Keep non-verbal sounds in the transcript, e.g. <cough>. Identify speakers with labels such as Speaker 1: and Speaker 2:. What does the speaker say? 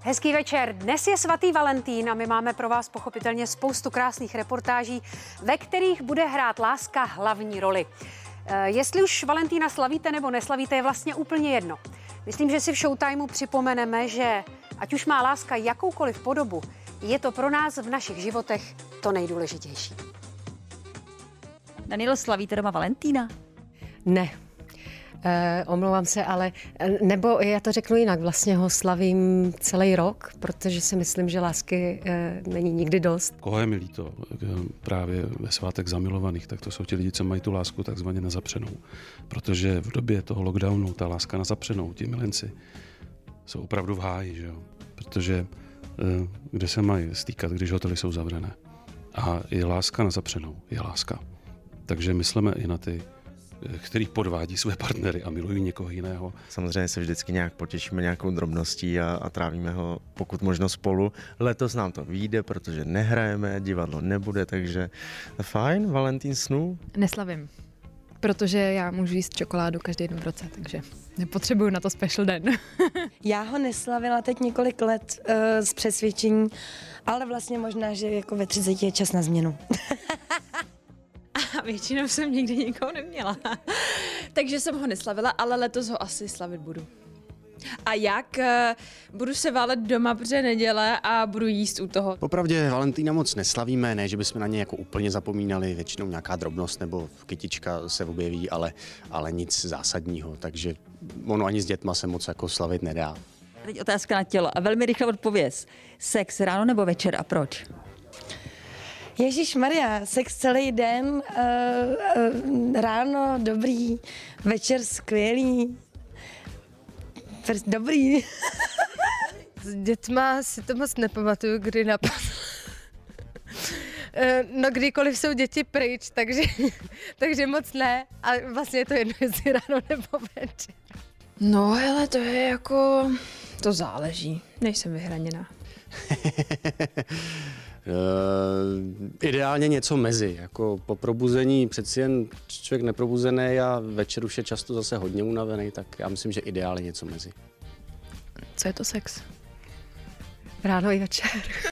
Speaker 1: Hezký večer. Dnes je svatý Valentín a my máme pro vás pochopitelně spoustu krásných reportáží, ve kterých bude hrát láska hlavní roli. Eh, jestli už Valentína slavíte nebo neslavíte, je vlastně úplně jedno. Myslím, že si v Showtimeu připomeneme, že ať už má láska jakoukoliv podobu, je to pro nás v našich životech to nejdůležitější.
Speaker 2: Daniel, slavíte doma Valentína?
Speaker 3: Ne, Eh, omlouvám se, ale nebo já to řeknu jinak, vlastně ho slavím celý rok, protože si myslím, že lásky eh, není nikdy dost.
Speaker 4: Koho je mi líto právě ve svátek zamilovaných, tak to jsou ti lidi, co mají tu lásku takzvaně na zapřenou. Protože v době toho lockdownu ta láska na zapřenou, ti milenci, jsou opravdu v háji, že jo? protože eh, kde se mají stýkat, když hotely jsou zavřené. A je láska na zapřenou, je láska. Takže myslíme i na ty který podvádí své partnery a milují někoho jiného.
Speaker 5: Samozřejmě se vždycky nějak potěšíme nějakou drobností a, a trávíme ho pokud možno spolu. Letos nám to vyjde, protože nehrajeme, divadlo nebude, takže fajn, Valentín snů.
Speaker 6: Neslavím protože já můžu jíst čokoládu každý den v roce, takže nepotřebuju na to special den. <laughs>
Speaker 7: já ho neslavila teď několik let uh, z přesvědčení, ale vlastně možná, že jako ve 30 je čas na změnu. <laughs>
Speaker 6: Většinou jsem nikdy nikoho neměla. <laughs> Takže jsem ho neslavila, ale letos ho asi slavit budu. A jak? Eh, budu se válet doma, protože neděle a budu jíst u toho.
Speaker 8: Popravdě Valentína moc neslavíme, ne, že bychom na ně jako úplně zapomínali, většinou nějaká drobnost nebo kytička se objeví, ale, ale nic zásadního, takže ono ani s dětma se moc jako slavit nedá.
Speaker 2: Teď otázka na tělo a velmi rychle odpověz. Sex ráno nebo večer a proč?
Speaker 7: Ježíš Maria, sex celý den, uh, uh, ráno dobrý, večer skvělý, dobrý. <laughs>
Speaker 9: S dětma si to moc nepamatuju, kdy napadlo. Eh, no kdykoliv jsou děti pryč, takže, <laughs> takže moc ne. A vlastně je to jedno, jestli ráno nebo večer.
Speaker 6: No hele, to je jako... To záleží. Nejsem vyhraněná.
Speaker 8: Uh, <laughs> ideálně něco mezi. Jako po probuzení přeci jen člověk neprobuzený a večer už je často zase hodně unavený, tak já myslím, že ideálně něco mezi.
Speaker 6: Co je to sex?
Speaker 3: Ráno i večer.